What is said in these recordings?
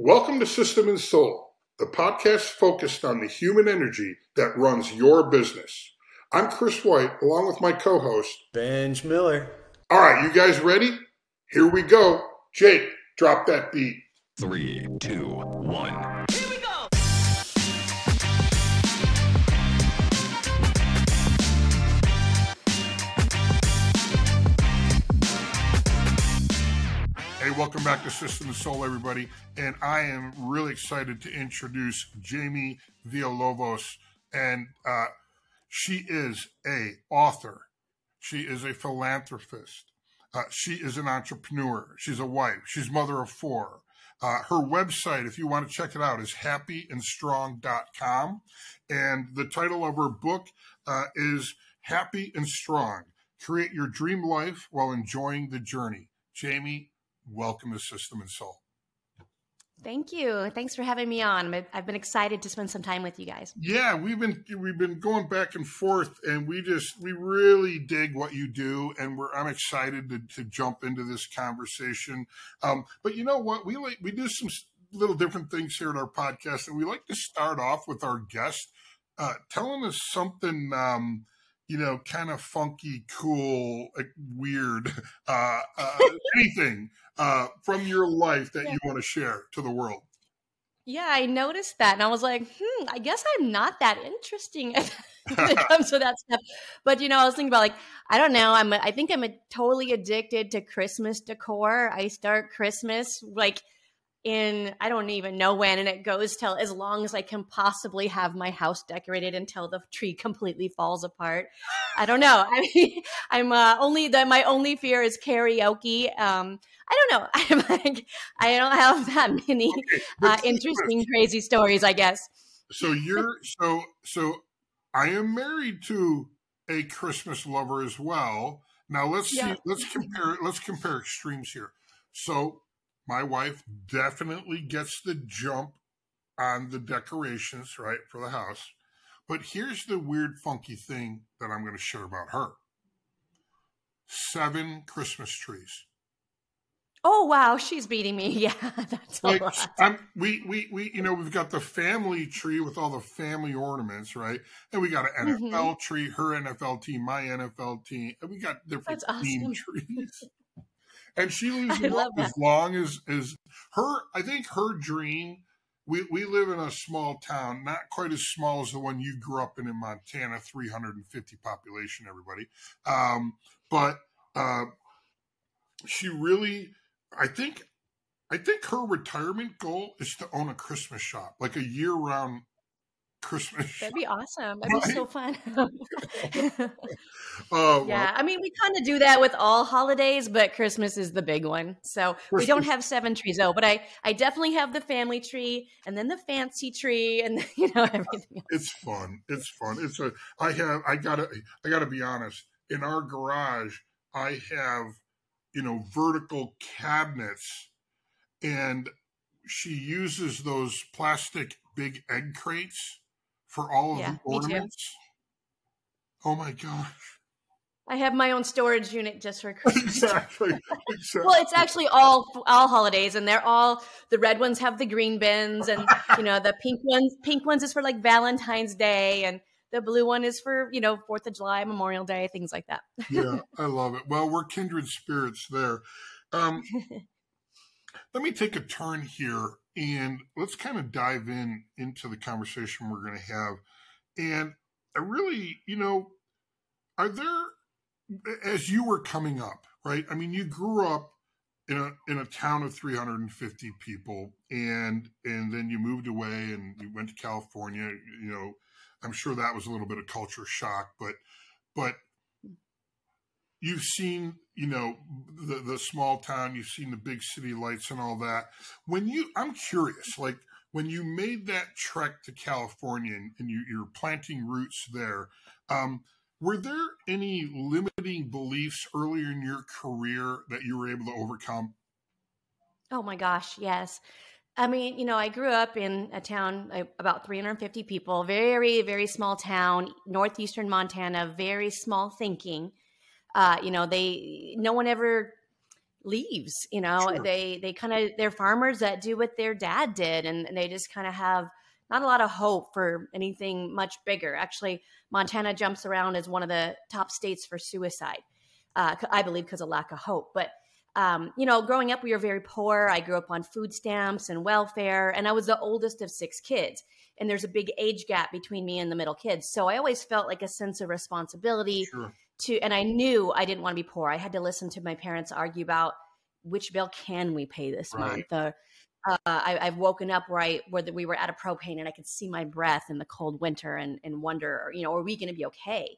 Welcome to System and Soul, the podcast focused on the human energy that runs your business. I'm Chris White, along with my co host, Benj Miller. All right, you guys ready? Here we go. Jake, drop that beat. Three, two, one. Welcome back to System and Soul, everybody. And I am really excited to introduce Jamie Villalobos. And uh, she is a author. She is a philanthropist. Uh, she is an entrepreneur. She's a wife. She's mother of four. Uh, her website, if you want to check it out, is happyandstrong.com. And the title of her book uh, is Happy and Strong Create Your Dream Life While Enjoying the Journey. Jamie, welcome to System and Soul. Thank you. Thanks for having me on. I've been excited to spend some time with you guys. Yeah, we've been we've been going back and forth, and we just we really dig what you do, and we're I'm excited to, to jump into this conversation. Um, but you know what? We like we do some little different things here at our podcast, and we like to start off with our guest uh, telling us something. Um, you know, kind of funky, cool, like weird, uh, uh, anything uh, from your life that yeah. you want to share to the world. Yeah, I noticed that, and I was like, "Hmm, I guess I'm not that interesting when it comes to that stuff." But you know, I was thinking about like, I don't know, I'm, I think I'm a, totally addicted to Christmas decor. I start Christmas like in I don't even know when, and it goes till as long as I can possibly have my house decorated until the tree completely falls apart. I don't know. I mean, I'm uh, only that my only fear is karaoke. Um, I don't know. I'm like I don't have that many okay, uh, interesting, crazy stories. I guess. So you're so so. I am married to a Christmas lover as well. Now let's yeah. see. Let's compare. Let's compare extremes here. So my wife definitely gets the jump on the decorations, right, for the house. But here's the weird, funky thing that I'm going to share about her seven Christmas trees. Oh wow, she's beating me. Yeah, that's like, a lot. I'm, we we we you know we've got the family tree with all the family ornaments, right? And we got an NFL mm-hmm. tree, her NFL team, my NFL team, and we got different that's team awesome. trees and she leaves as long as as her. I think her dream. We we live in a small town, not quite as small as the one you grew up in in Montana, 350 population. Everybody, um, but uh, she really, I think, I think her retirement goal is to own a Christmas shop, like a year round Christmas. That'd be awesome. That'd right? be so fun. uh, yeah, I mean, we kind of do that with all holidays, but Christmas is the big one. So Christmas. we don't have seven trees, though. But I, I definitely have the family tree, and then the fancy tree, and you know everything. Else. It's fun. It's fun. It's a. I have. I gotta. I gotta be honest. In our garage, I have, you know, vertical cabinets, and she uses those plastic big egg crates for all of yeah, the ornaments? Oh my gosh. I have my own storage unit just for Christmas. exactly. exactly. well, it's actually all all holidays, and they're all the red ones have the green bins, and you know the pink ones. Pink ones is for like Valentine's Day, and the blue one is for you know Fourth of July, Memorial Day, things like that. yeah, I love it. Well, we're kindred spirits there. Um, let me take a turn here and let's kind of dive in into the conversation we're going to have. And I really, you know, are there as you were coming up, right? I mean, you grew up in a in a town of 350 people and and then you moved away and you went to California, you know, I'm sure that was a little bit of culture shock, but but you've seen you know the the small town you've seen the big city lights and all that. When you i'm curious like when you made that trek to california and, and you, you're planting roots there um, were there any limiting beliefs earlier in your career that you were able to overcome? Oh my gosh yes. I mean, you know, I grew up in a town about 350 people, very, very small town, northeastern Montana, very small thinking uh, you know, they no one ever leaves you know? Sure. they they kind of they're farmers that do what their dad did and, and they just kind of have not a lot of hope for anything much bigger. Actually montana jumps around as one of the top states for suicide uh, i believe because of lack of hope. But um, you know growing up we were very poor. I grew up on food stamps and welfare and i was the oldest of six kids and there's a big age gap between me and the middle kids. So i always felt like a sense of responsibility Sure. To and I knew I didn't want to be poor. I had to listen to my parents argue about which bill can we pay this Right. month. Uh, uh, I, I've woken up where I where the, we were at a propane and I could see my breath in the cold winter and and wonder, you know, are we going to be okay?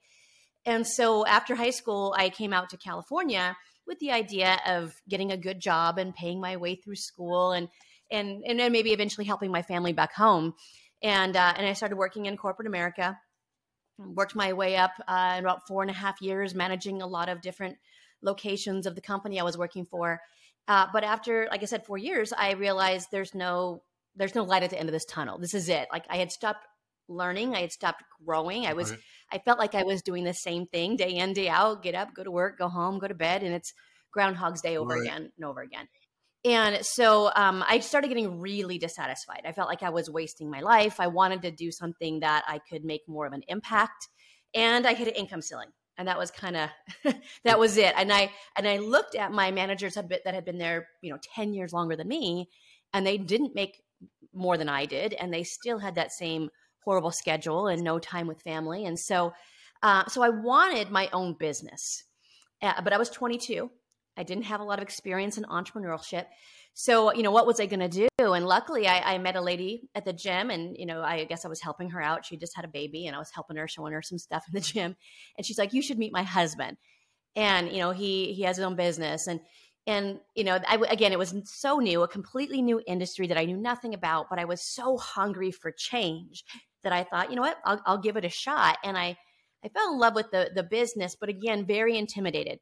And so after high school, I came out to California with the idea of getting a good job and paying my way through school and and and then maybe eventually helping my family back home. And uh, and I started working in corporate America worked my way up uh, in about four and a half years, managing a lot of different locations of the company I was working for. Uh, but after, like I said, four years, I realized there's no there's no light at the end of this tunnel. This is it. Like I had stopped learning, I had stopped growing. I was Right. I felt like I was doing the same thing day in day out. Get up, go to work, go home, go to bed, and it's Groundhog's Day over Right. again and over again. And so um, I started getting really dissatisfied. I felt like I was wasting my life. I wanted to do something that I could make more of an impact, and I hit an income ceiling, and that was kind of that was it. And I and I looked at my managers that had been there, you know, ten years longer than me, and they didn't make more than I did, and they still had that same horrible schedule and no time with family. And so, uh, so I wanted my own business, uh, but I was 22. I didn't have a lot of experience in entrepreneurship. So, you know, what was I going to do? And luckily, I, I met a lady at the gym, and you know, I guess I was helping her out. She just had a baby, and I was helping her, showing her some stuff in the gym. And she's like, "You should meet my husband." And you know, he he has his own business, and and you know, I, again, it was so new, a completely new industry that I knew nothing about, but I was so hungry for change that I thought, you know what, I'll, I'll give it a shot. And I I fell in love with the the business, but again, very intimidated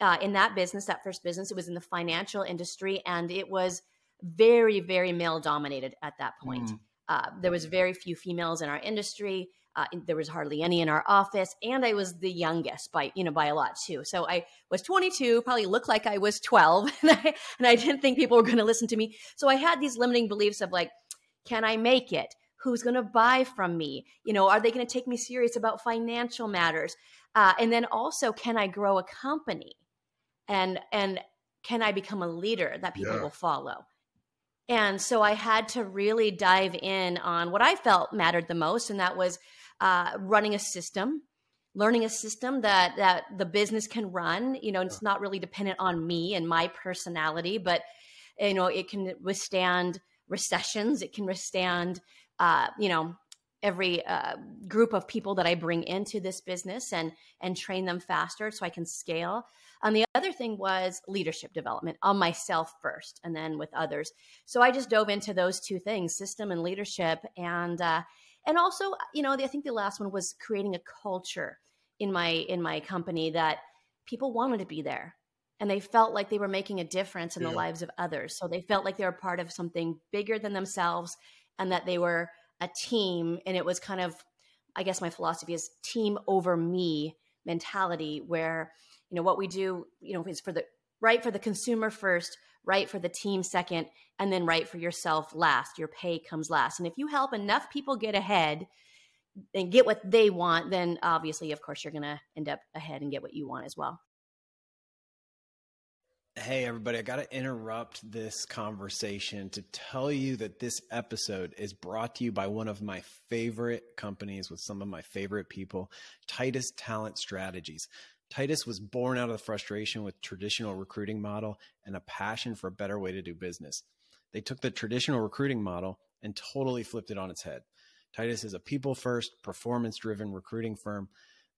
uh, in that business, that first business. It was in the financial industry, and it was very, very male dominated at that point. Mm. Uh, there was very few females in our industry. Uh, there was hardly any in our office, and I was the youngest by you know by a lot too. So I was 22, probably looked like I was 12, and I, and I didn't think people were going to listen to me. So I had these limiting beliefs of like, can I make it? Who's going to buy from me? You know, are they going to take me serious about financial matters? Uh, and then also, can I grow a company? And and can I become a leader that people Yeah. will follow? And so I had to really dive in on what I felt mattered the most, and that was uh, running a system, learning a system that that the business can run. You know, it's not really dependent on me and my personality, but you know, it can withstand recessions. It can withstand, uh, you know, every uh, group of people that I bring into this business and and train them faster so I can scale. And the other thing was leadership development on myself first, and then with others. So I just dove into those two things, system and leadership, and uh, and also, you know, I think the last one was creating a culture in my in my company that people wanted to be there and they felt like they were making a difference in the lives of others. So they felt like they were part of something bigger than themselves and that they were a team. And it was kind of, I guess my philosophy is team over me mentality, where, you know, what we do, you know, is for the right for the consumer first, right for the team second, and then right for yourself last. Your pay comes last. And if you help enough people get ahead, and get what they want, then obviously, of course, you're going to end up ahead and get what you want as well. Hey, everybody, I got to interrupt this conversation to tell you that this episode is brought to you by one of my favorite companies with some of my favorite people, Titus Talent Strategies. Titus was born out of the frustration with traditional recruiting model and a passion for a better way to do business. They took the traditional recruiting model and totally flipped it on its head. Titus is a people first, performance driven recruiting firm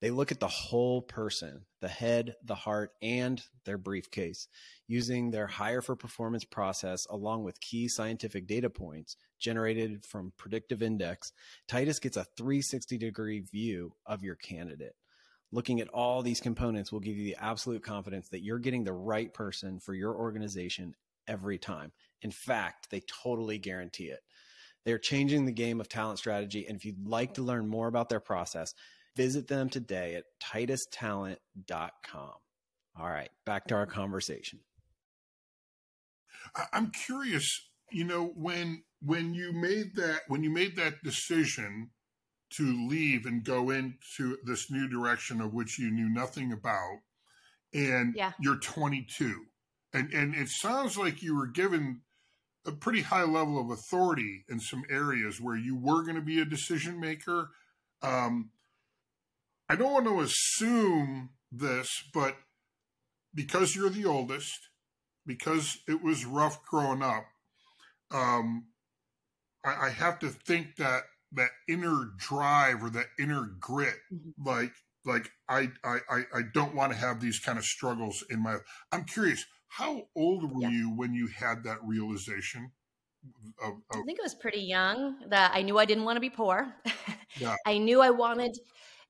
they look at the whole person, the head, the heart, and their briefcase. Using their hire for performance process along with key scientific data points generated from predictive index, Titus gets a 360 degree view of your candidate. Looking at all these components will give you the absolute confidence that you're getting the right person for your organization every time. In fact, they totally guarantee it. They're changing the game of talent strategy. And if you'd like to learn more about their process, visit them today at titustalent.com. All right, back to our conversation. I'm curious, you know, when when you made that when you made that decision to leave and go into this new direction of which you knew nothing about, and yeah. you're 22, and and it sounds like you were given a pretty high level of authority in some areas where you were going to be a decision maker. Um, I don't want to assume this, but because you're the oldest, because it was rough growing up, um, I, I, have to think that that inner drive or that inner grit, mm-hmm. like like I, I I don't want to have these kind of struggles in my. I'm curious, how old were yeah. you when you had that realization? Of, of, I think it was pretty young that I knew I didn't want to be poor. yeah. I knew I wanted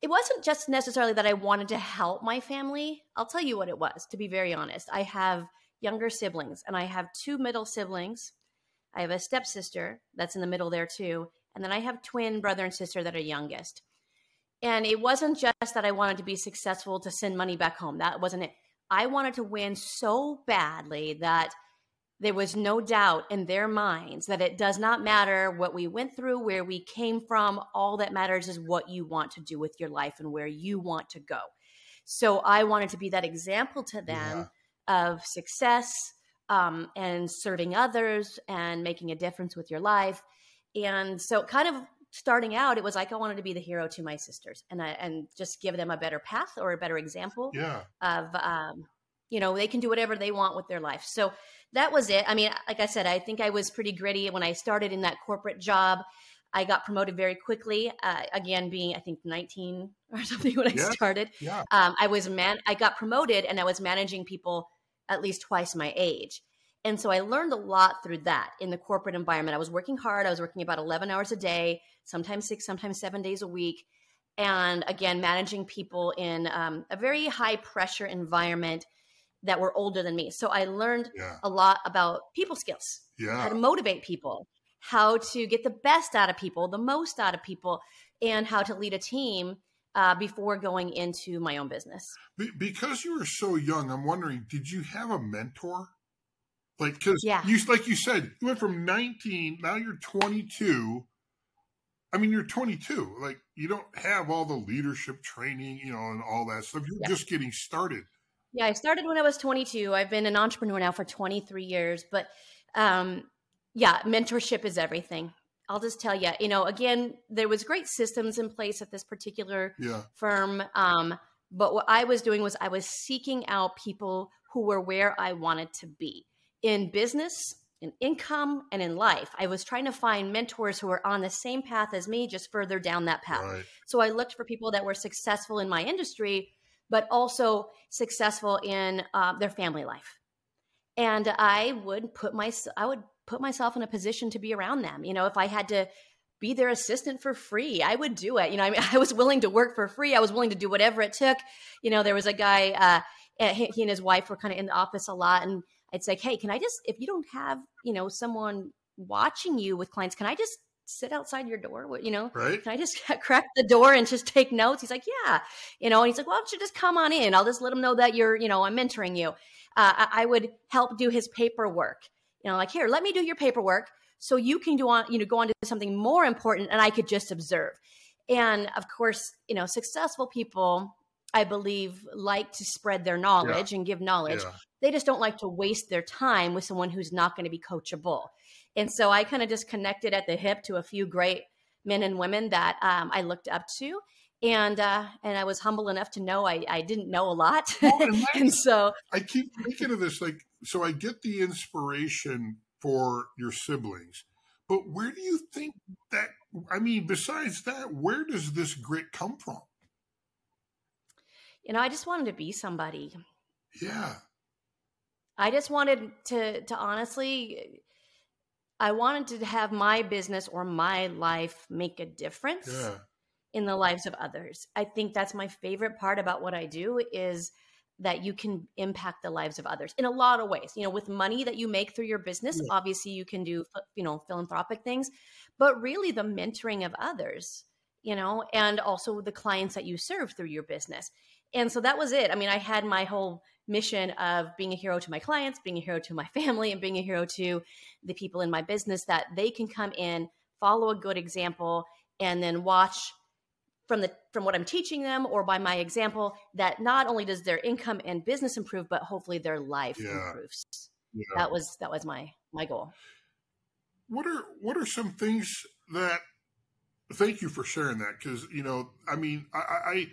it wasn't just necessarily that I wanted to help my family. I'll tell you what it was, to be very honest. I have younger siblings, and I have two middle siblings. I have a stepsister that's in the middle there too. And then I have twin brother and sister that are youngest. And it wasn't just that I wanted to be successful to send money back home. That wasn't it. I wanted to win so badly that there was no doubt in their minds that it does not matter what we went through, where we came from. All that matters is what you want to do with your life and where you want to go. So I wanted to be that example to them yeah. of success um, and serving others and making a difference with your life. And so, kind of starting out, it was like I wanted to be the hero to my sisters and I, and just give them a better path or a better example yeah. of um, you know they can do whatever they want with their life. So that was it. I mean, like I said, I think I was pretty gritty when I started in that corporate job. I got promoted very quickly. Uh, again, being I think 19 or something when I yeah, started. Yeah. Um, I was man. I got promoted, and I was managing people at least twice my age. And so I learned a lot through that in the corporate environment. I was working hard. I was working about 11 hours a day, sometimes six, sometimes seven days a week. And again, managing people in um, a very high pressure environment that were older than me. So I learned yeah. a lot about people skills, yeah. how to motivate people, how to get the best out of people, the most out of people, and how to lead a team uh, before going into my own business. Be- because you were so young, I'm wondering, did you have a mentor? Like, because yeah. you, like you said, you went from 19, now you're 22. I mean, you're 22. Like, you don't have all the leadership training, you know, and all that stuff. You're yeah. just getting started. Yeah, I started when I was 22. I've been an entrepreneur now for 23 years, but um, yeah, mentorship is everything. I'll just tell you, you know, again, there was great systems in place at this particular yeah. firm. Um, but what I was doing was I was seeking out people who were where I wanted to be in business, in income, and in life. I was trying to find mentors who were on the same path as me, just further down that path. Right. So I looked for people that were successful in my industry but also successful in uh, their family life. And I would put my I would put myself in a position to be around them. You know, if I had to be their assistant for free, I would do it. You know, I mean, I was willing to work for free. I was willing to do whatever it took. You know, there was a guy, uh, eh, he and his wife were kind of in the office a lot, and I'd say, "Hey, can I just, if you don't have, you know, someone watching you with clients, can I just sit outside your door? What, You know, right? Can I just crack the door and just take notes? He's like, yeah, you know, and he's like, well, why don't you just come on in? I'll just let him know that you're, you know, I'm mentoring you. Uh, I, would help do his paperwork. You know, like here, let me do your paperwork so you can do on, you know, go on to something more important, and I could just observe. And of course, you know, successful people, I believe, like to spread their knowledge yeah. and give knowledge. Yeah. They just don't like to waste their time with someone who's not going to be coachable. And so I kind of just connected at the hip to a few great men and women that um, I looked up to. And uh, and I was humble enough to know I, I didn't know a lot, well, and, and so I keep thinking of this like so I get the inspiration for your siblings, but where do you think that? I mean, besides that, where does this grit come from? You know, I just wanted to be somebody. Yeah. I just wanted to to honestly I wanted to have my business or my life make a difference yeah. in the lives of others. I think that's my favorite part about what I do is that you can impact the lives of others in a lot of ways. You know, with money that you make through your business, yeah. obviously you can do, you know, philanthropic things, but really the mentoring of others, you know, and also the clients that you serve through your business. And so that was it. I mean, I had my whole mission of being a hero to my clients, being a hero to my family, and being a hero to the people in my business that they can come in, follow a good example, and then watch from the from what I'm teaching them or by my example that not only does their income and business improve, but hopefully their life Yeah. improves. Yeah. That was that was my my goal. What are what are some things that? Thank you for sharing that because you know I mean I, I, I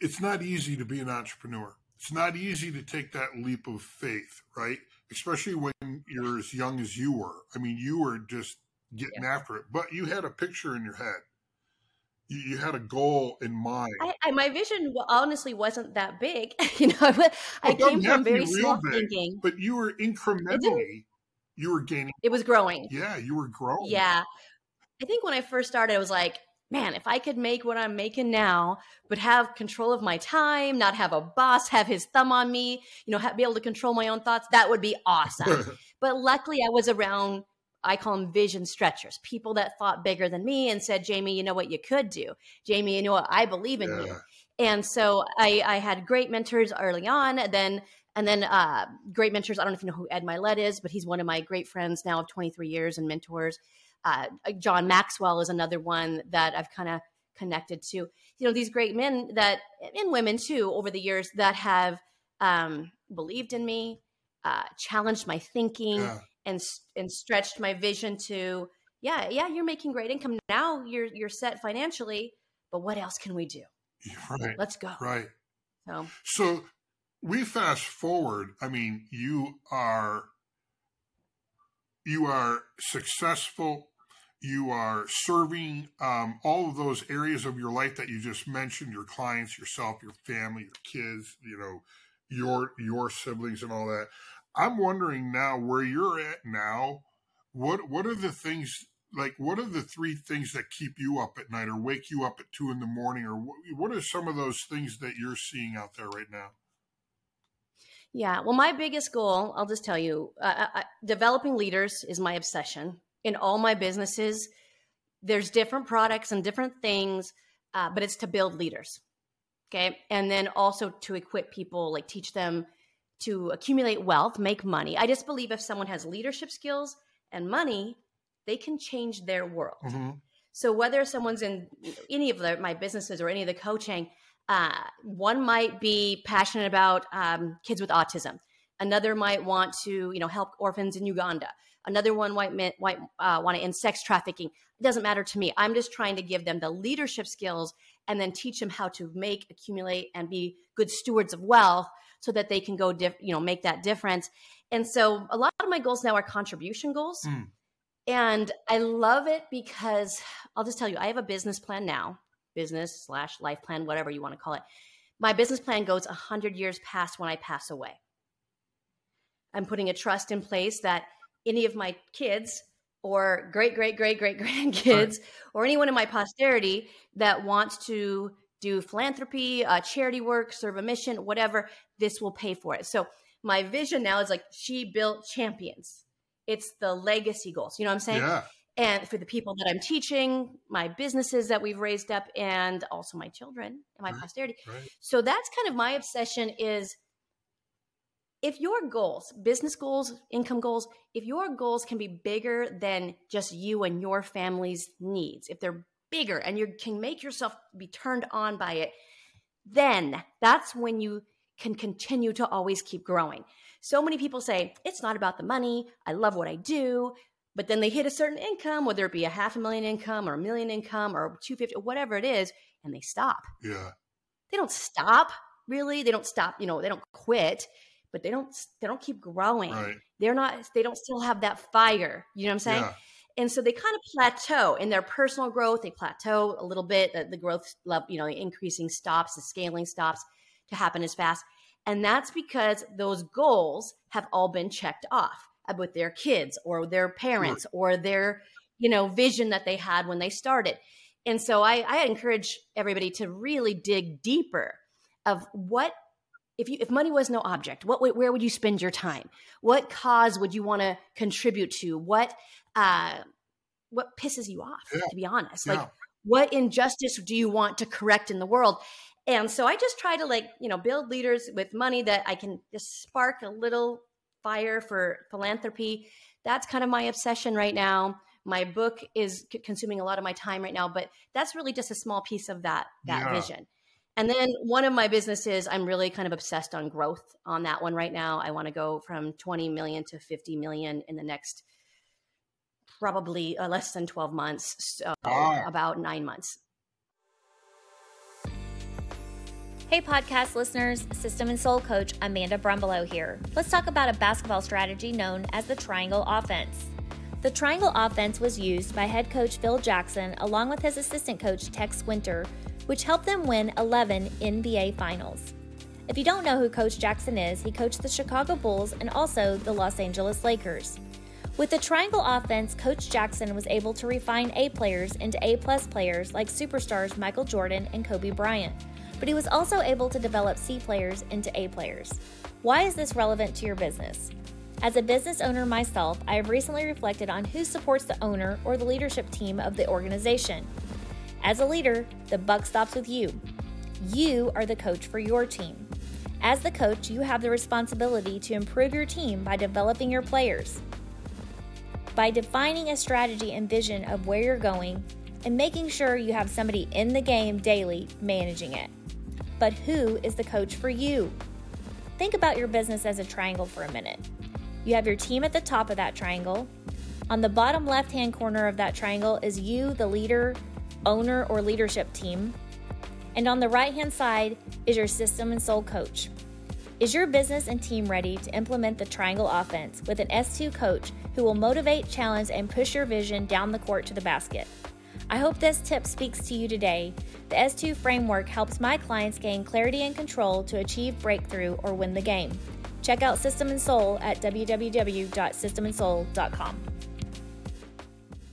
it's not easy to be an entrepreneur. It's not easy to take that leap of faith, right? Especially when you're as young as you were. I mean, you were just getting after it, but you had a picture in your head. You, you had a goal in mind. I, I, my vision honestly wasn't that big. you know, I, I came from very small big. thinking. but you were incrementally, you were gaining. It was growing. Yeah, you were growing. Yeah. I think when I first started, I was like, man, if I could make what I'm making now, but have control of my time, not have a boss have his thumb on me, you know, have, be able to control my own thoughts, that would be awesome. but luckily, I was around, I call them vision stretchers, people that thought bigger than me and said, Jamie, you know what you could do? Jamie, you know what? I believe in you. And so I, I had great mentors early on. And then and then uh, great mentors. I don't know if you know who Ed Mylett is, but he's one of my great friends now of 23 years and mentors. Uh, John Maxwell is another one that I've kind of connected to. You know, these great men that and women too over the years that have um, believed in me, uh, challenged my thinking, Yeah. and and stretched my vision to yeah, yeah, you're making great income now. You're you're set financially, but what else can we do? Right. Let's go. Right. So So we fast forward. I mean, you are you are successful. You are serving um, all of those areas of your life that you just mentioned: your clients, yourself, your family, your kids. You know, your your siblings, and all that. I'm wondering now where you're at now. What what are the things like? What are the three things that keep you up at night, or wake you up at two in the morning, or what, what are some of those things that you're seeing out there right now? Yeah, well, my biggest goal, I'll just tell you, uh, I, developing leaders is my obsession. In all my businesses, there's different products and different things, uh, but it's to build leaders. Okay. And then also to equip people, like teach them to accumulate wealth, make money. I just believe if someone has leadership skills and money, they can change their world. Mm-hmm. So whether someone's in any of the, my businesses or any of the coaching, uh, one might be passionate about um, kids with autism. Another might want to, you know, help orphans in Uganda. Another one might, might uh, want to end sex trafficking. It doesn't matter to me. I'm just trying to give them the leadership skills and then teach them how to make, accumulate, and be good stewards of wealth so that they can go, diff- you know, make that difference. And so a lot of my goals now are contribution goals. Mm. And I love it because I'll just tell you, I have a business plan now, business slash life plan, whatever you want to call it. My business plan goes 100 years past when I pass away. I'm putting a trust in place that any of my kids or great, great, great, great grandkids or anyone in my posterity that wants to do philanthropy, uh, charity work, serve a mission, whatever, this will pay for it. So my vision now is like she built champions. It's the legacy goals. You know what I'm saying? Yeah. and for the people that I'm teaching, my businesses that we've raised up, and also my children and my Right, posterity. Right. So that's kind of my obsession is if your goals, business goals, income goals, if your goals can be bigger than just you and your family's needs, if they're bigger and you can make yourself be turned on by it, then that's when you can continue to always keep growing. So many people say, it's not about the money. I love what I do. But then they hit a certain income, whether it be a half a million income or a million income or 250 or whatever it is, and they stop. Yeah. They don't stop, really. They don't stop, you know, they don't quit, but they don't they don't keep growing. Right. They're not they don't still have that fire. You know what I'm saying? Yeah. and so they kind of plateau in their personal growth they plateau a little bit the, the growth level you know the increasing stops the scaling stops to happen as fast and that's because those goals have all been checked off with their kids or their parents or their you know vision that they had when they started and so I, I encourage everybody to really dig deeper of what if you if money was no object what where would you spend your time what cause would you want to contribute to what uh what pisses you off Yeah. to be honest Yeah. like what injustice do you want to correct in the world And so I just try to like, you know, build leaders with money that I can just spark a little fire for philanthropy. That's kind of my obsession right now. My book is consuming a lot of my time right now, but that's really just a small piece of that that yeah. vision. And then one of my businesses, I'm really kind of obsessed on growth on that one right now. I want to go from 20 million to 50 million in the next probably uh, less than 12 months, so ah. about nine months. Hey, podcast listeners, System and Soul coach Amanda Brumbelow here. Let's talk about a basketball strategy known as the triangle offense. The triangle offense was used by head coach Phil Jackson along with his assistant coach Tex Winter, which helped them win 11 NBA finals. If you don't know who Coach Jackson is, he coached the Chicago Bulls and also the Los Angeles Lakers. With the triangle offense, Coach Jackson was able to refine A players into A plus players like superstars Michael Jordan and Kobe Bryant but he was also able to develop C players into A players. Why is this relevant to your business? As a business owner myself, I have recently reflected on who supports the owner or the leadership team of the organization. As a leader, the buck stops with you. You are the coach for your team. As the coach, you have the responsibility to improve your team by developing your players. By defining a strategy and vision of where you're going and making sure you have somebody in the game daily managing it but who is the coach for you? Think about your business as a triangle for a minute. You have your team at the top of that triangle. On the bottom left hand corner of that triangle is you, the leader, owner, or leadership team. And on the right hand side is your system and soul coach. Is your business and team ready to implement the triangle offense with an S2 coach who will motivate, challenge, and push your vision down the court to the basket? I hope this tip speaks to you today. The S2 framework helps my clients gain clarity and control to achieve breakthrough or win the game. Check out System and Soul at www.systemandsoul.com.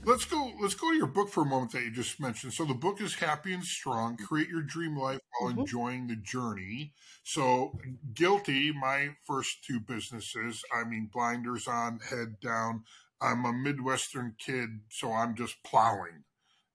Let's go. Let's go to your book for a moment that you just mentioned. So the book is Happy and Strong: Create Your Dream Life While mm-hmm. Enjoying the Journey. So guilty. My first two businesses. I mean, blinders on, head down. I'm a Midwestern kid, so I'm just plowing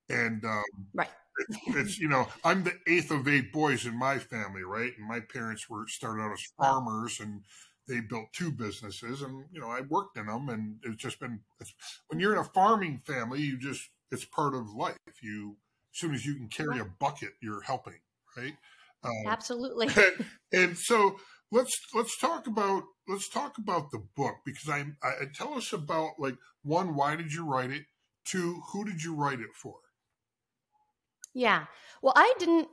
and um, right. It's, it's, you know I'm the eighth of eight boys in my family, right? And my parents were started out as farmers, and they built two businesses, and you know I worked in them, and it's just been it's, when you're in a farming family, you just it's part of life. You as soon as you can carry a bucket, you're helping, right? Um, Absolutely. And, and, so let's let's talk about let's talk about the book because I, I tell us about like one, why did you write it? Two, who did you write it for? Yeah. Well, I didn't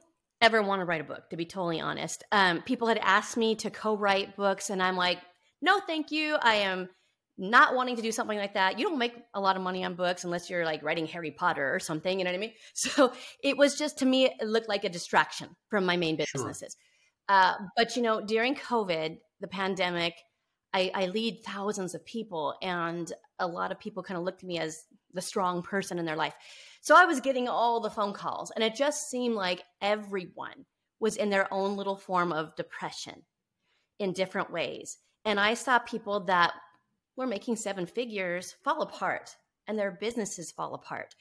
ever want to write a book, to be totally honest. Um, people had asked me to co write books, and I'm like, no, thank you. I am not wanting to do something like that. You don't make a lot of money on books unless you're like writing Harry Potter or something. You know what I mean? So it was just to me, it looked like a distraction from my main businesses. Sure. Uh, but you know, during COVID, the pandemic, I, I lead thousands of people, and a lot of people kind of looked at me as the strong person in their life. So I was getting all the phone calls, and it just seemed like everyone was in their own little form of depression in different ways. And I saw people that were making seven figures fall apart and their businesses fall apart.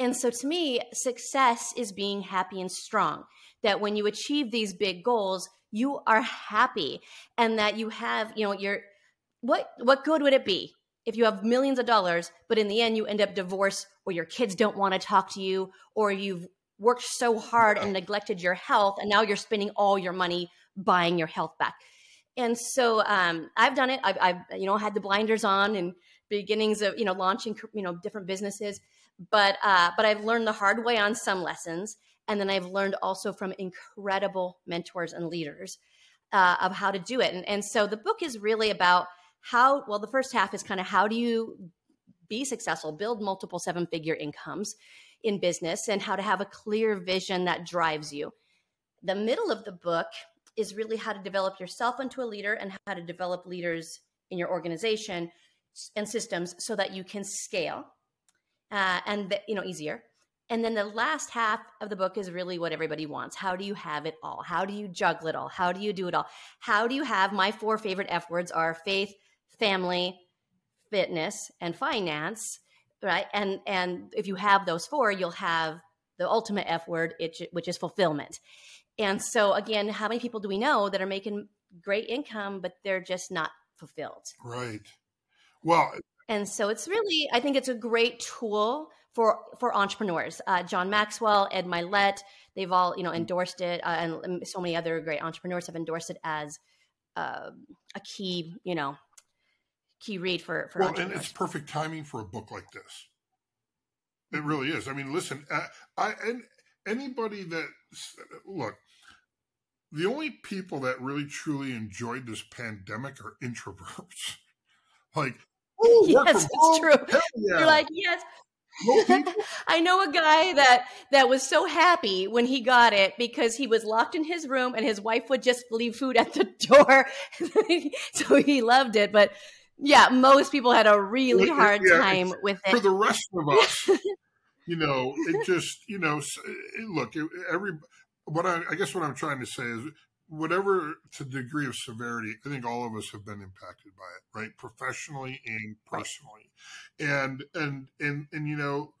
And so to me, success is being happy and strong. That when you achieve these big goals, you are happy and that you have, you know, your what what good would it be if you have millions of dollars, but in the end you end up divorced or your kids don't want to talk to you or you've worked so hard and neglected your health and now you're spending all your money buying your health back. And so um, I've done it. I've, I've, you know, had the blinders on and beginnings of, you know, launching, you know, different businesses. But, uh, but I've learned the hard way on some lessons. And then I've learned also from incredible mentors and leaders uh, of how to do it. And, and so the book is really about how well the first half is kind of how do you be successful build multiple seven figure incomes in business and how to have a clear vision that drives you. The middle of the book is really how to develop yourself into a leader and how to develop leaders in your organization and systems so that you can scale uh, and the, you know easier. And then the last half of the book is really what everybody wants. How do you have it all? How do you juggle it all? How do you do it all? How do you have my four favorite f words are faith family, fitness, and finance, right? And and if you have those four, you'll have the ultimate F word, which is fulfillment. And so, again, how many people do we know that are making great income, but they're just not fulfilled? Right. Well, and so it's really, I think it's a great tool for for entrepreneurs. Uh, John Maxwell, Ed Mylett, they've all you know endorsed it, uh, and so many other great entrepreneurs have endorsed it as uh, a key, you know, key read for for. Well, and it's perfect timing for a book like this. It really is. I mean, listen, I, I and anybody that look, the only people that really truly enjoyed this pandemic are introverts. like, oh, yes, it's true. Yeah. You're like, yes. I know a guy that that was so happy when he got it because he was locked in his room and his wife would just leave food at the door. so he loved it, but yeah, most people had a really hard yeah, time with it. For the rest of us, you know, it just, you know, eh, look, every what I, I guess what I'm trying to say is whatever to degree of severity, I think all of us have been impacted by it, right? Professionally and personally. Right. And and and and you know,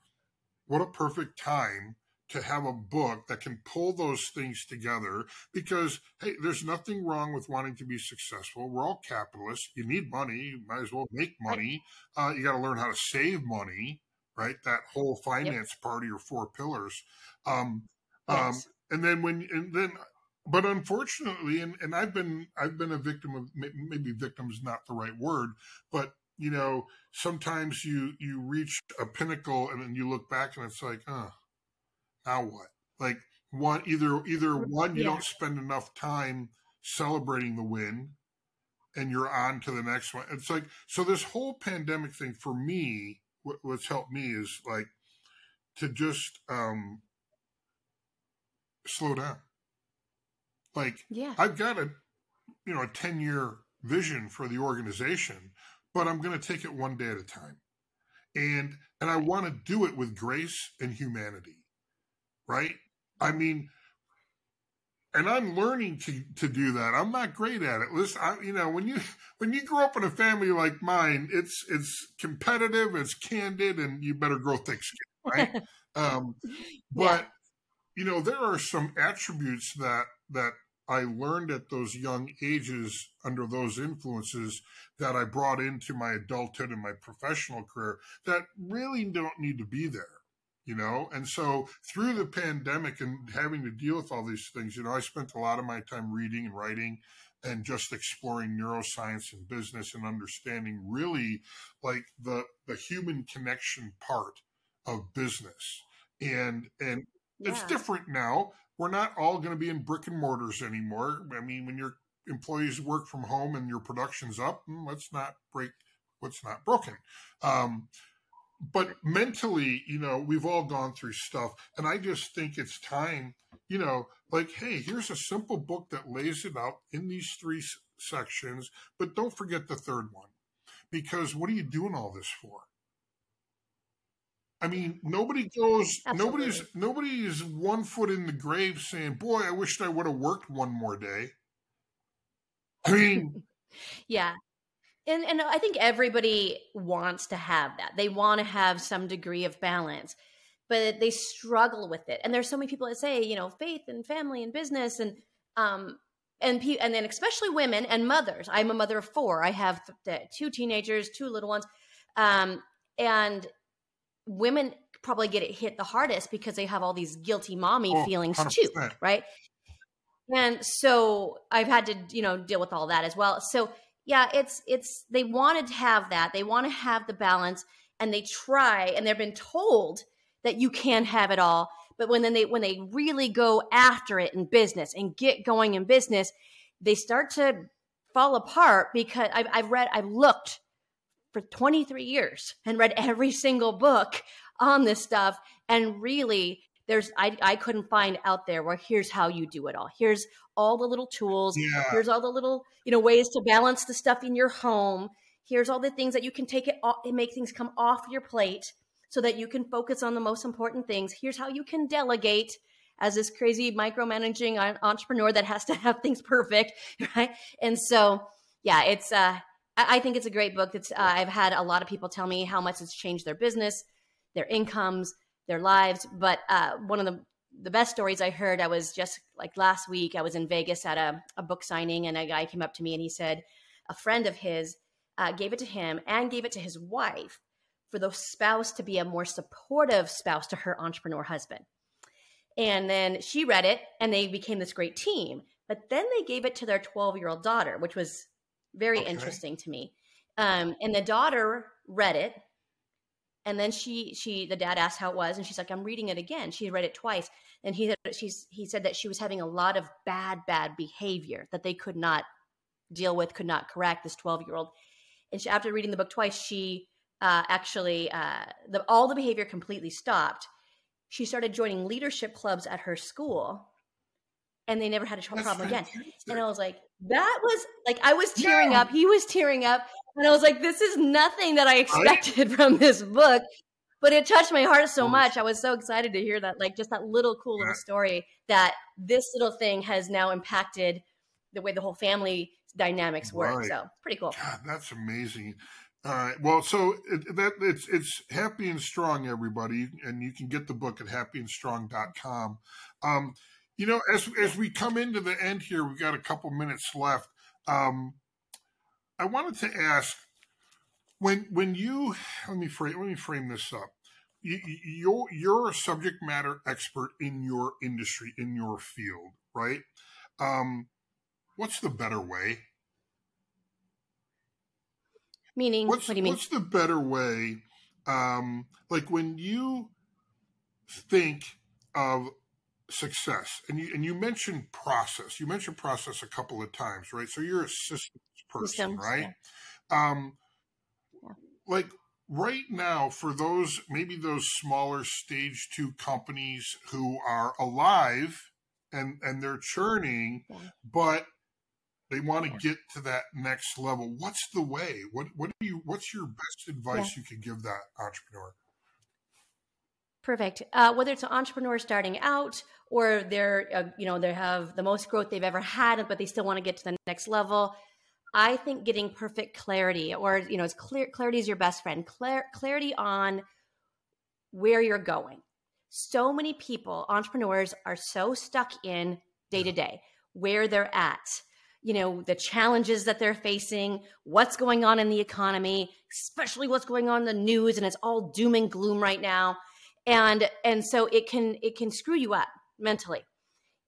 what a perfect time to have a book that can pull those things together because hey, there's nothing wrong with wanting to be successful. We're all capitalists. You need money, you might as well make money. Uh, you got to learn how to save money, right? That whole finance yep. part of your four pillars. Um, um yes. um, and then when and then but unfortunately, and, and I've been I've been a victim of maybe victim is not the right word, but you know sometimes you you reach a pinnacle and then you look back and it's like, uh, now what? Like one either either one you yeah. don't spend enough time celebrating the win, and you're on to the next one. It's like so this whole pandemic thing for me, what, what's helped me is like to just um slow down like, yeah. I've got a, you know, a 10 year vision for the organization, but I'm going to take it one day at a time. And, and I want to do it with grace and humanity. Right. I mean, and I'm learning to to do that. I'm not great at it. Listen, I, you know, when you when you grow up in a family like mine, it's it's competitive, it's candid, and you better grow thick skin, right? um, but yeah. you know, there are some attributes that that I learned at those young ages under those influences that I brought into my adulthood and my professional career that really don't need to be there, you know? And so through the pandemic and having to deal with all these things, you know, I spent a lot of my time reading and writing and just exploring neuroscience and business and understanding really like the the human connection part of business. And and yeah. it's different now we're not all going to be in brick and mortars anymore. I mean, when your employees work from home and your production's up, hmm, let's not break what's not broken. Um, but mentally, you know, we've all gone through stuff. And I just think it's time, you know, like, hey, here's a simple book that lays it out in these three sections, but don't forget the third one. Because what are you doing all this for? I mean, nobody goes. Absolutely. Nobody's nobody's one foot in the grave saying, "Boy, I wished I would have worked one more day." I mean, yeah, and and I think everybody wants to have that. They want to have some degree of balance, but they struggle with it. And there's so many people that say, you know, faith and family and business and um and pe- and then especially women and mothers. I'm a mother of four. I have two teenagers, two little ones, um, and women probably get it hit the hardest because they have all these guilty mommy oh, feelings 100%. too, right? And so I've had to, you know, deal with all that as well. So yeah, it's it's they wanted to have that. They want to have the balance and they try and they've been told that you can have it all. But when then they when they really go after it in business and get going in business, they start to fall apart because I've, I've read, I've looked for 23 years and read every single book on this stuff. And really, there's I, I couldn't find out there where here's how you do it all. Here's all the little tools. Yeah. Here's all the little you know ways to balance the stuff in your home. Here's all the things that you can take it off and make things come off your plate so that you can focus on the most important things. Here's how you can delegate as this crazy micromanaging entrepreneur that has to have things perfect, right? And so, yeah, it's uh I, think it's a great book. It's uh, I've had a lot of people tell me how much it's changed their business, their incomes, their lives. But uh, one of the the best stories I heard, I was just like last week, I was in Vegas at a, a book signing, and a guy came up to me and he said, a friend of his uh, gave it to him and gave it to his wife for the spouse to be a more supportive spouse to her entrepreneur husband. And then she read it and they became this great team. But then they gave it to their 12 year old daughter, which was very okay. interesting to me. Um, and the daughter read it. And then she, she, the dad asked how it was, and she's like, "I'm reading it again." She read it twice, and he, she's, he said that she was having a lot of bad, bad behavior that they could not deal with, could not correct. This 12 year old, and she, after reading the book twice, she uh, actually uh, the, all the behavior completely stopped. She started joining leadership clubs at her school, and they never had a That's problem fantastic. again. And I was like, that was like I was tearing yeah. up. He was tearing up, and I was like, this is nothing that I expected from this book. But it touched my heart so much. I was so excited to hear that, like just that little cool little story that this little thing has now impacted the way the whole family dynamics work. Right. So pretty cool. God, that's amazing. All right. Well, so it, that it's it's happy and strong, everybody, and you can get the book at happyandstrong.com. Um, you know, as as we come into the end here, we've got a couple minutes left. Um, I wanted to ask when when you let me frame let me frame this up. You, you're you're a subject matter expert in your industry in your field, right? Um, what's the better way? Meaning, what's, what do you mean? What's the better way? Um, like when you think of success, and you and you mentioned process. You mentioned process a couple of times, right? So you're a systems person, right? Yeah. Um. Like right now, for those maybe those smaller stage two companies who are alive and and they're churning, yeah. but they want to get to that next level. What's the way? What what do you? What's your best advice yeah. you can give that entrepreneur? Perfect. Uh, whether it's an entrepreneur starting out or they're uh, you know they have the most growth they've ever had, but they still want to get to the next level. I think getting perfect clarity, or you know, it's clear clarity is your best friend. Clar- clarity on where you're going. So many people, entrepreneurs, are so stuck in day to day where they're at you know the challenges that they're facing what's going on in the economy especially what's going on in the news and it's all doom and gloom right now and and so it can it can screw you up mentally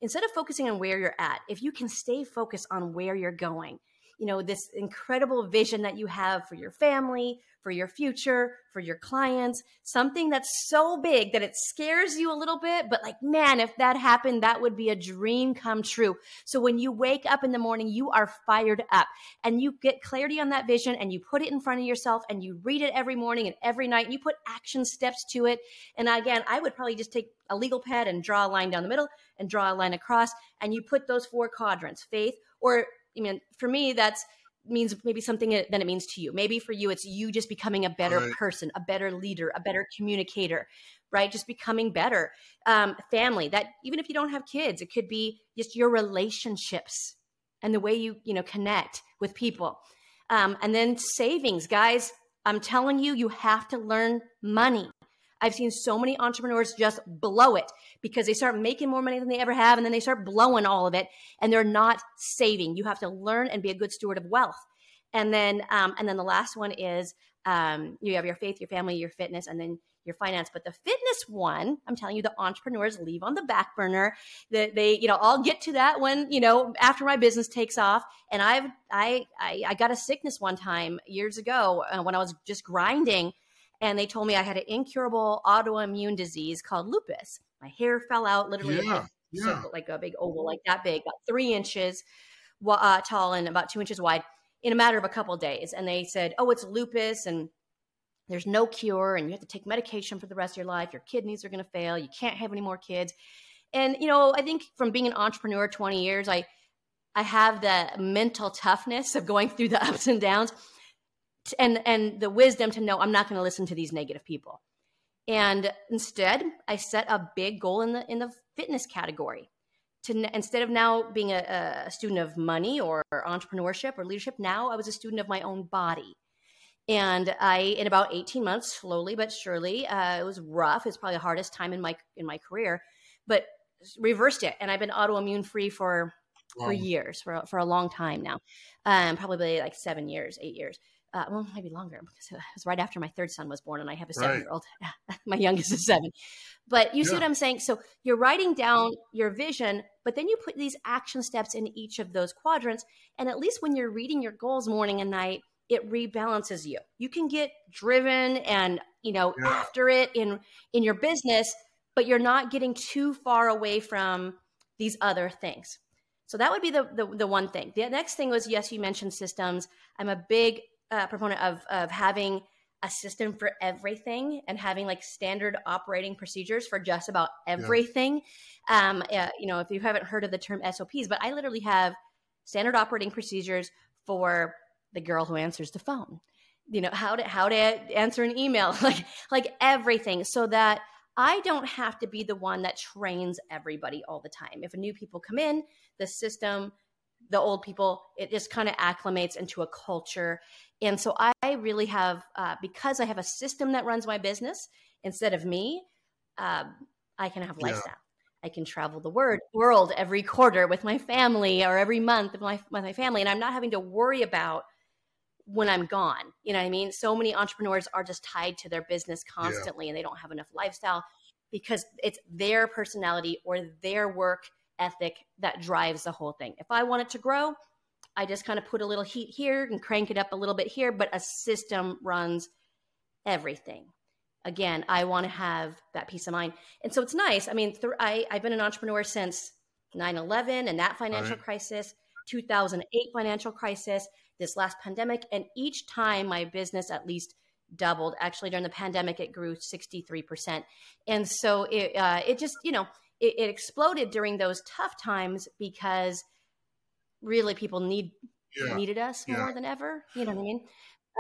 instead of focusing on where you're at if you can stay focused on where you're going you know this incredible vision that you have for your family for your future, for your clients, something that's so big that it scares you a little bit, but like, man, if that happened, that would be a dream come true. So when you wake up in the morning, you are fired up and you get clarity on that vision and you put it in front of yourself and you read it every morning and every night and you put action steps to it. And again, I would probably just take a legal pad and draw a line down the middle and draw a line across and you put those four quadrants faith or I mean, for me, that's means maybe something than it means to you. Maybe for you, it's you just becoming a better right. person, a better leader, a better communicator, right? Just becoming better. Um, family, that even if you don't have kids, it could be just your relationships and the way you, you know, connect with people. Um, and then savings, guys, I'm telling you, you have to learn money. I've seen so many entrepreneurs just blow it because they start making more money than they ever have and then they start blowing all of it and they're not saving. You have to learn and be a good steward of wealth. And then, um, and then the last one is um, you have your faith, your family, your fitness, and then your finance. But the fitness one, I'm telling you, the entrepreneurs leave on the back burner. That they, you know, I'll get to that when you know after my business takes off. And I've I I, I got a sickness one time years ago uh, when I was just grinding and they told me I had an incurable autoimmune disease called lupus. My hair fell out literally yeah, yeah. Like a big oval, like that big, about three inches uh, tall and about two inches wide in a matter of a couple of days. And they said, oh, it's lupus and there's no cure and you have to take medication for the rest of your life. Your kidneys are going to fail. You can't have any more kids. And, you know, I think from being an entrepreneur 20 years, I, I have the mental toughness of going through the ups and downs and and the wisdom to know I'm not going to listen to these negative people. And instead, I set a big goal in the in the fitness category. To instead of now being a, a student of money or entrepreneurship or leadership, now I was a student of my own body. And I, in about 18 months, slowly but surely, uh, it was rough. It's probably the hardest time in my in my career. But reversed it, and I've been autoimmune free for for years, for for a long time now, um, probably like seven years, eight years. Uh, well, maybe longer because it was right after my third son was born, and I have a Right. seven year old. my youngest is seven. But you see what I'm saying? So you're writing down your vision, but then you put these action steps in each of those quadrants. And at least when you're reading your goals morning and night, it rebalances you. You can get driven and, you know, Yeah. after it in in your business, but you're not getting too far away from these other things. So that would be the, the, the one thing. The next thing was yes, you mentioned systems. I'm a big uh, proponent of of having a system for everything and having like standard operating procedures for just about everything. Um, uh, you know, if you haven't heard of the term SOPs, but I literally have standard operating procedures for the girl who answers the phone. You know how to how to answer an email, like like everything, so that I don't have to be the one that trains everybody all the time. If new people come in, the system, the old people, it just kind of acclimates into a culture. And so I really have, uh, because I have a system that runs my business instead of me, um, I can have Yeah. lifestyle. I can travel the word, world every quarter with my family or every month with my, with my family. And I'm not having to worry about when I'm gone. You know what I mean? So many entrepreneurs are just tied to their business constantly and they don't have enough lifestyle because it's their personality or their work ethic that drives the whole thing. If I want it to grow, I just kind of put a little heat here and crank it up a little bit here, but a system runs everything. Again, I want to have that peace of mind. And so it's nice. I mean, th- I, I've been an entrepreneur since 9 11 and that financial Right. crisis, 2008 financial crisis, this last pandemic. And each time my business at least doubled. Actually, during the pandemic, it grew 63%. And so it, uh, it just, you know, it, it exploded during those tough times because really people need Yeah. needed us Yeah. more than ever. You know what I mean?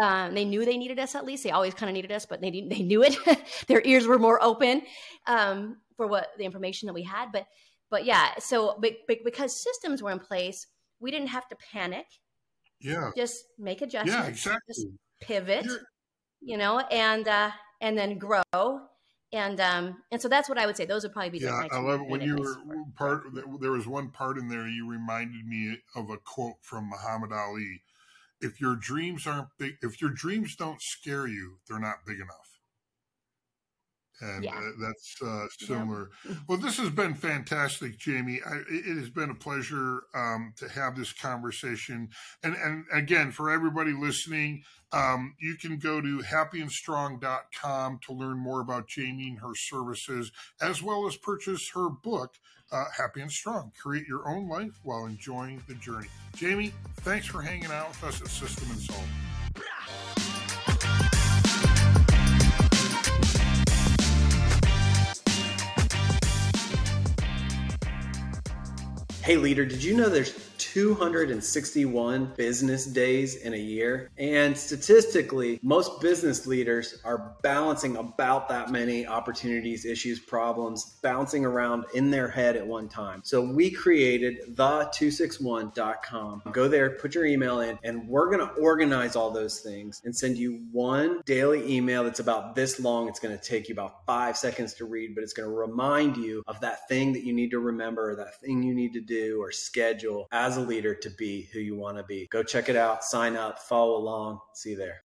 Um, they knew they needed us at least. They always kind of needed us, but they they knew it. Their ears were more open um, for what the information that we had. But but yeah, so but, but because systems were in place, we didn't have to panic. Yeah. Just make adjustments. Yeah, Just exactly. pivot. You're- You know, and uh, and then grow. And um and so that's what I would say. Those would probably be the Yeah, I love it when you were for- part. There was one part in there you reminded me of a quote from Muhammad Ali: "If your dreams aren't big, if your dreams don't scare you, they're not big enough." And Yeah. uh, that's uh, similar. Well, this has been fantastic, Jamie. I, it it has been a pleasure um, to have this conversation. And and again, for everybody listening, um, you can go to happyandstrong.com to learn more about Jamie and her services, as well as purchase her book, uh, Happy and Strong Create Your Own Life While Enjoying the Journey. Jamie, thanks for hanging out with us at System and Soul. Hey, leader, did you know there's 261 business days in a year? And statistically, most business leaders are balancing about that many opportunities, issues, problems, bouncing around in their head at one time. So we created the261.com. Go there, put your email in, and we're going to organize all those things and send you one daily email that's about this long. It's going to take you about five seconds to read, but it's going to remind you of that thing that you need to remember, that thing you need to do or schedule as a leader to be who you want to be. Go check it out, sign up, follow along. See you there.